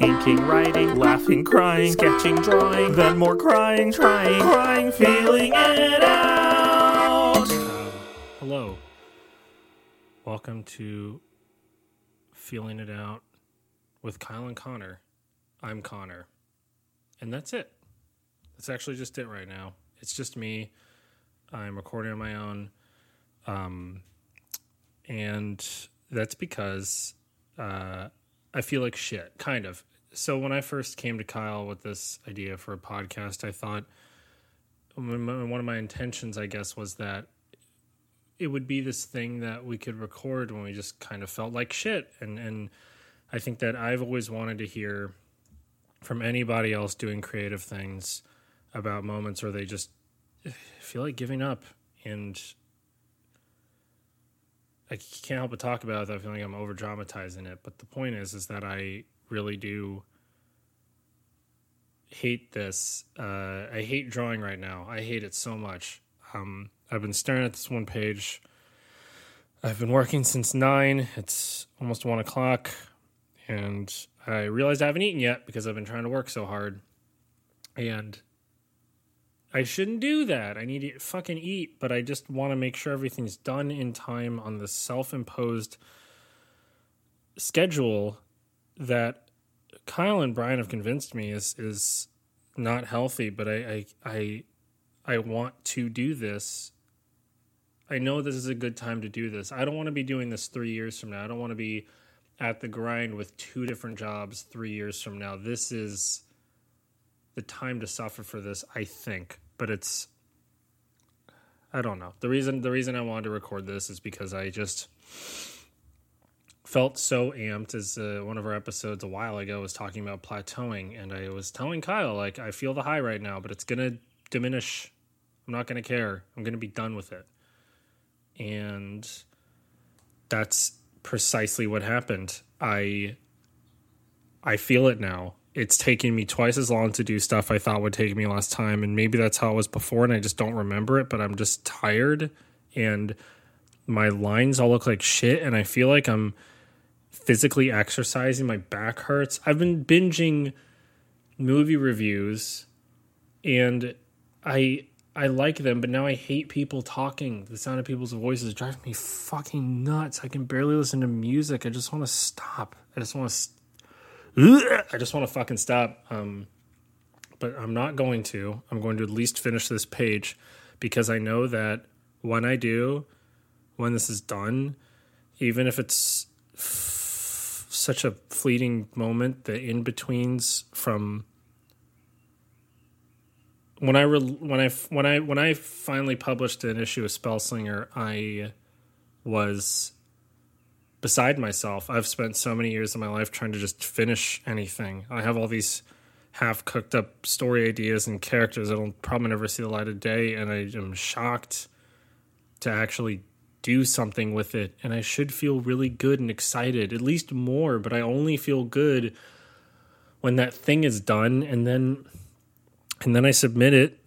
Inking, writing, laughing, crying, sketching, drawing, then more crying, trying, crying, feeling it out. Hello. Welcome to Feeling It Out with Kyle and Conor. I'm Conor. And that's it. That's actually just it right now. It's just me. I'm recording on my own. Um, and that's because uh, I feel like shit, kind of. So when I first came to Kyle with this idea for a podcast, I thought one of my intentions, I guess, was that it would be this thing that we could record when we just kind of felt like shit. And and I think that I've always wanted to hear from anybody else doing creative things about moments where they just feel like giving up and I can't help but talk about it without feeling like I'm over dramatizing it. But the point is, is that I really do hate this. Uh, I hate drawing right now. I hate it so much. Um, I've been staring at this one page. I've been working since nine. It's almost one o'clock, and I realized I haven't eaten yet because I've been trying to work so hard. And I shouldn't do that. I need to fucking eat, but I just want to make sure everything's done in time on the self-imposed schedule that Kyle and Brian have convinced me is is not healthy. But I I I, I want to do this. I know this is a good time to do this. I don't want to be doing this three years from now. I don't want to be at the grind with two different jobs three years from now. This is the time to suffer for this, I think. But it's I don't know. The reason the reason I wanted to record this is because I just felt so amped as uh, one of our episodes a while ago was talking about plateauing and I was telling Kyle like I feel the high right now, but it's to diminish. I'm not to care. I'm to be done with it. And that's precisely what happened. I I feel it now it's taking me twice as long to do stuff I thought would take me last time. And maybe that's how it was before and I just don't remember it, but I'm just tired and my lines all look like shit. And I feel like I'm physically exercising. My back hurts. I've been binging movie reviews and I. I like them, but now I hate people talking. The sound of people's voices drives me fucking nuts. I can barely listen to music. I just want to stop. I just want to I just want to fucking stop. Um, but I'm not going to. I'm going to at least finish this page because I know that when I do, when this is done, even if it's such a fleeting moment, the in betweens from when I re- when I when I when I finally published an issue of Spellslinger, I was beside myself. I've spent so many years of my life trying to just finish anything. I have all these half cooked up story ideas and characters that'll probably never see the light of day, and I am shocked to actually do something with it. And I should feel really good and excited, at least more, but I only feel good when that thing is done and then and then I submit it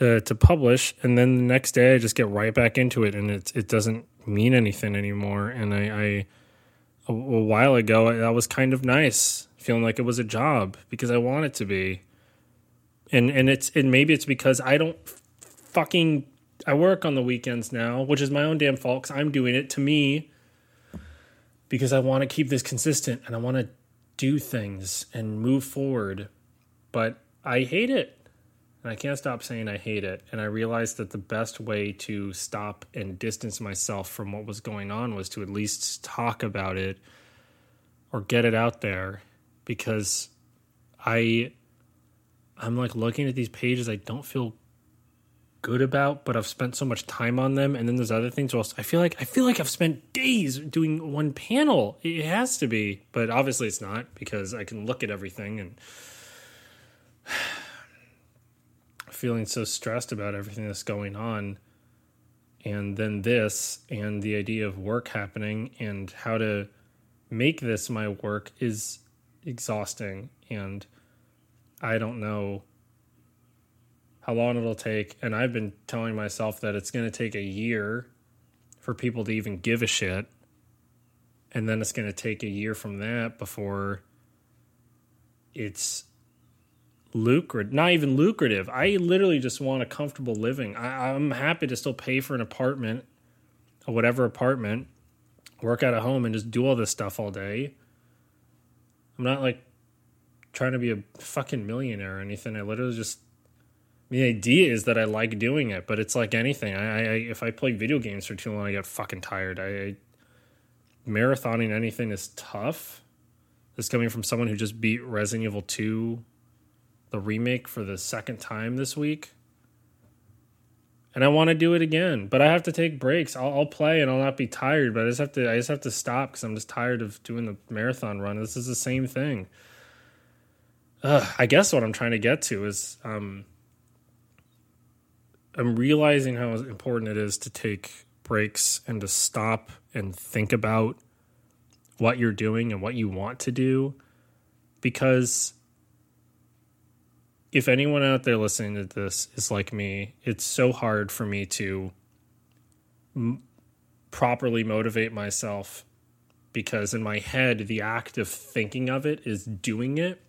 uh, to publish, and then the next day I just get right back into it, and it it doesn't mean anything anymore. And I, I a, a while ago, that was kind of nice, feeling like it was a job because I want it to be. And and it's and maybe it's because I don't fucking I work on the weekends now, which is my own damn fault because I'm doing it to me because I want to keep this consistent and I want to do things and move forward. But I hate it. And I can't stop saying I hate it. And I realized that the best way to stop and distance myself from what was going on was to at least talk about it or get it out there because I I'm like looking at these pages I don't feel good about, but I've spent so much time on them. And then there's other things. I feel like I feel like I've spent days doing one panel. It has to be, but obviously it's not because I can look at everything and feeling so stressed about everything that's going on and then this and the idea of work happening and how to make this my work is exhausting and I don't know how long it'll take and I've been telling myself that it's going to take a year for people to even give a shit and then it's going to take a year from that before it's lucrative, not even lucrative. I literally just want a comfortable living. I, I'm happy to still pay for an apartment, or whatever apartment, work out of home, and just do all this stuff all day. I'm not like trying to be a fucking millionaire or anything. I literally just the idea is that I like doing it, but it's like anything. I, I if I play video games for too long, I get fucking tired. I, I marathoning anything is tough. This coming from someone who just beat Resident Evil 2, the remake, for the second time this week. And I want to do it again, but I have to take breaks. I'll, I'll play and I'll not be tired, but I just have to. I just have to stop because I'm just tired of doing the marathon run. This is the same thing. Ugh, I guess what I'm trying to get to is um, I'm realizing how important it is to take breaks and to stop and think about what you're doing and what you want to do because if anyone out there listening to this is like me it's so hard for me to m- properly motivate myself because in my head the act of thinking of it is doing it.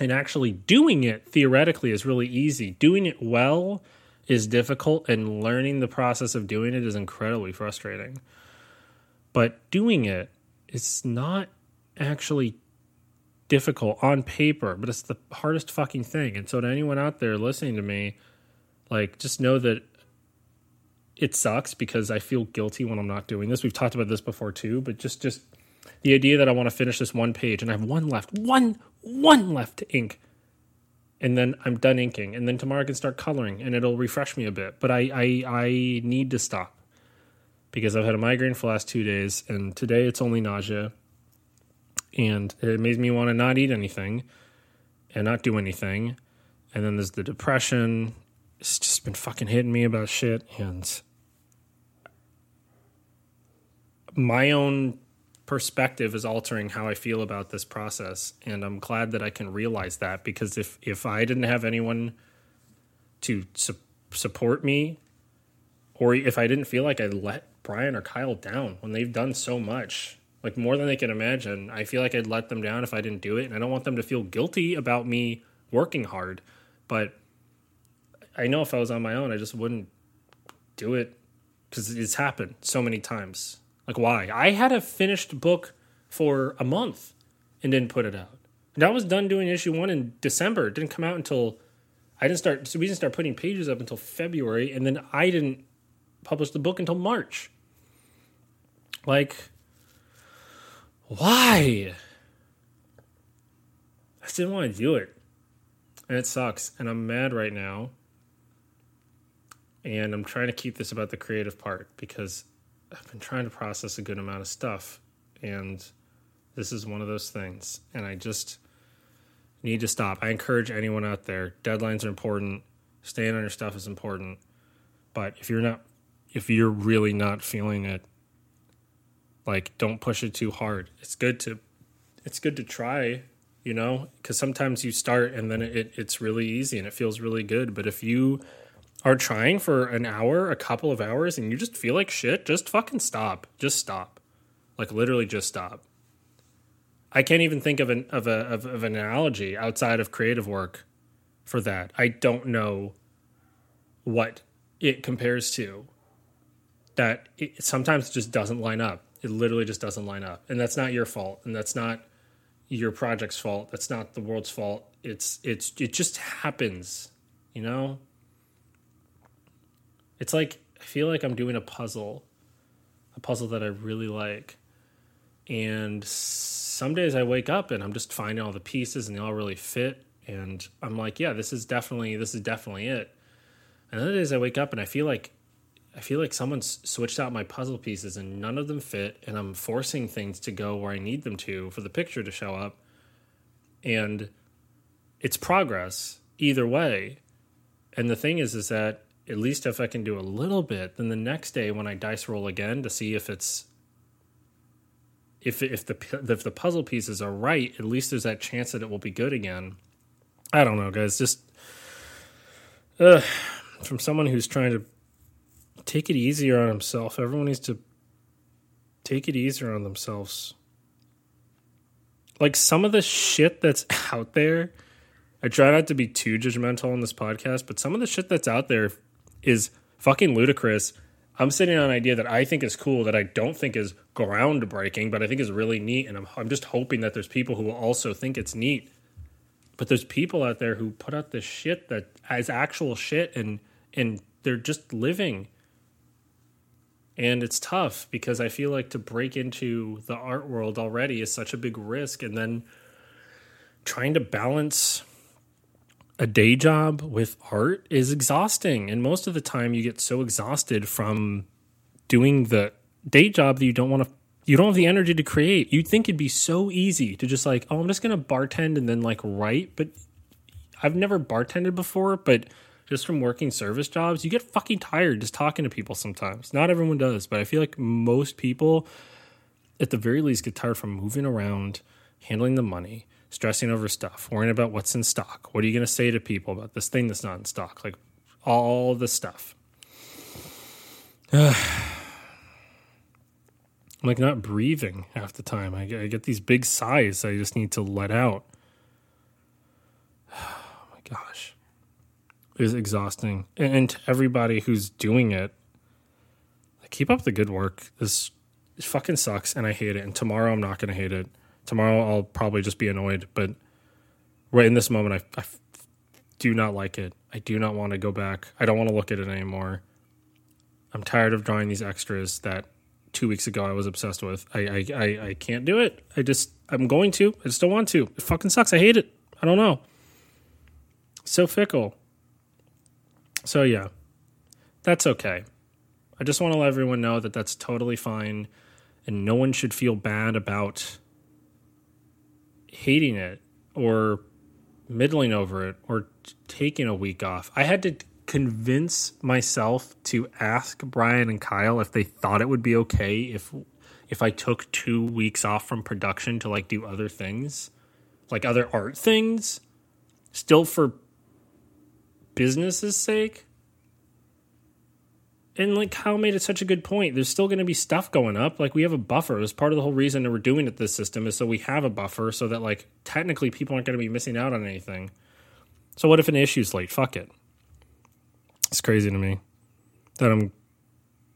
And actually doing it theoretically is really easy. Doing it well is difficult and learning the process of doing it is incredibly frustrating but doing it it's not actually difficult on paper, but it's the hardest fucking thing. And so to anyone out there listening to me, like just know that it sucks because I feel guilty when I'm not doing this. We've talked about this before too, but just just the idea that I want to finish this one page and I have one left, one one left to ink. And then I'm done inking, and then tomorrow I can start coloring, and it'll refresh me a bit. But I, I, I need to stop because I've had a migraine for the last two days, and today it's only nausea. And it makes me want to not eat anything and not do anything. And then there's the depression. It's just been fucking hitting me about shit. And my own perspective is altering how I feel about this process. And I'm glad that I can realize that because if, if I didn't have anyone to su- support me, or if I didn't feel like I let Brian or Kyle down when they've done so much, like more than they can imagine. I feel like I'd let them down if I didn't do it, and I don't want them to feel guilty about me working hard. But I know if I was on my own, I just wouldn't do it because it's happened so many times. Like, why? I had a finished book for a month and didn't put it out. And I was done doing issue one in December. It didn't come out until I didn't start. So we didn't start putting pages up until February, and then I didn't publish the book until March. Like, why? I just didn't want to do it. And it sucks. And I'm mad right now. And I'm trying to keep this about the creative part because I've been trying to process a good amount of stuff. And this is one of those things. And I just need to stop. I encourage anyone out there deadlines are important, staying on your stuff is important. But if you're not, if you're really not feeling it, like don't push it too hard it's good to it's good to try you know because sometimes you start and then it, it's really easy and it feels really good but if you are trying for an hour a couple of hours and you just feel like shit just fucking stop just stop like literally just stop i can't even think of an of a of, of an analogy outside of creative work for that i don't know what it compares to that it sometimes just doesn't line up it literally just doesn't line up. And that's not your fault. And that's not your project's fault. That's not the world's fault. It's it's it just happens, you know? It's like I feel like I'm doing a puzzle, a puzzle that I really like. And some days I wake up and I'm just finding all the pieces and they all really fit and I'm like, yeah, this is definitely this is definitely it. And other days I wake up and I feel like I feel like someone's switched out my puzzle pieces and none of them fit, and I'm forcing things to go where I need them to for the picture to show up. And it's progress either way. And the thing is, is that at least if I can do a little bit, then the next day when I dice roll again to see if it's if if the if the puzzle pieces are right, at least there's that chance that it will be good again. I don't know, guys. Just uh, from someone who's trying to take it easier on himself. Everyone needs to take it easier on themselves. like some of the shit that's out there. I try not to be too judgmental on this podcast, but some of the shit that's out there is fucking ludicrous. I'm sitting on an idea that I think is cool, that I don't think is groundbreaking, but I think is really neat, and I'm I'm just hoping that there's people who also think it's neat. But there's people out there who put out this shit that as actual shit, and and they're just living and it's tough because I feel like to break into the art world already is such a big risk. And then trying to balance a day job with art is exhausting. And most of the time, you get so exhausted from doing the day job that you don't want to. You don't have the energy to create. You'd think it'd be so easy to just like, oh, I'm just gonna bartend and then like write. But I've never bartended before, but just from working service jobs, you get fucking tired just talking to people sometimes. Not everyone does, but I feel like most people, at the very least, get tired from moving around, handling the money, stressing over stuff, worrying about what's in stock. What are you going to say to people about this thing that's not in stock? Like all the stuff. I'm like not breathing half the time. I get, I get these big sighs I just need to let out. Oh my gosh is exhausting. And, and to everybody who's doing it, keep up the good work. This fucking sucks and I hate it. And tomorrow I'm not going to hate it. Tomorrow I'll probably just be annoyed. But right in this moment, I, I do not like it. I do not want to go back. I don't want to look at it anymore. I'm tired of drawing these extras that two weeks ago I was obsessed with. I, I, I, I can't do it. I just, I'm going to. I just don't want to. It fucking sucks. I hate it. I don't know. So fickle. So, yeah, that's okay. I just want to let everyone know that that's totally fine and no one should feel bad about hating it or middling over it or taking a week off. I had to convince myself to ask Brian and Kyle if they thought it would be okay if if I took 2 weeks off from production to like do other things, like other art things, still for business's sake. And like Kyle made it such a good point. There's still going to be stuff going up. Like we have a buffer. That's part of the whole reason that we're doing it this system is so we have a buffer so that like technically people aren't going to be missing out on anything. So what if an issue's late? Fuck it. It's crazy to me that I'm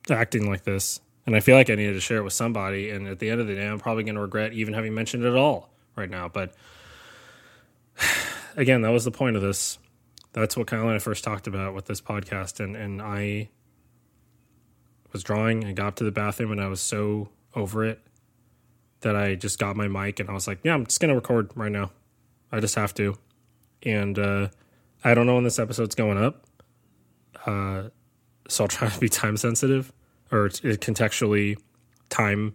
acting like this. And I feel like I needed to share it with somebody. And at the end of the day, I'm probably going to regret even having mentioned it at all right now. But again, that was the point of this that's what Kyle and I first talked about with this podcast, and and I was drawing and got up to the bathroom, and I was so over it that I just got my mic and I was like, yeah, I'm just gonna record right now. I just have to, and uh, I don't know when this episode's going up, uh, so I'll try to be time sensitive or contextually time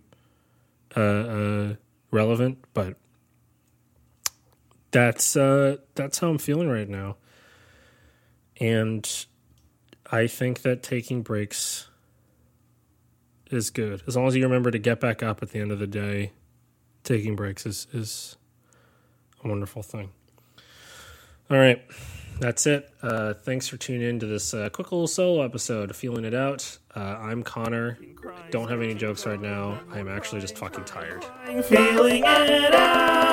uh, uh, relevant, but that's uh, that's how I'm feeling right now. And I think that taking breaks is good. As long as you remember to get back up at the end of the day, taking breaks is, is a wonderful thing. All right. That's it. Uh, thanks for tuning in to this uh, quick little solo episode Feeling It Out. Uh, I'm Conor. Don't have any jokes right now. I'm actually just fucking tired. I'm feeling it out.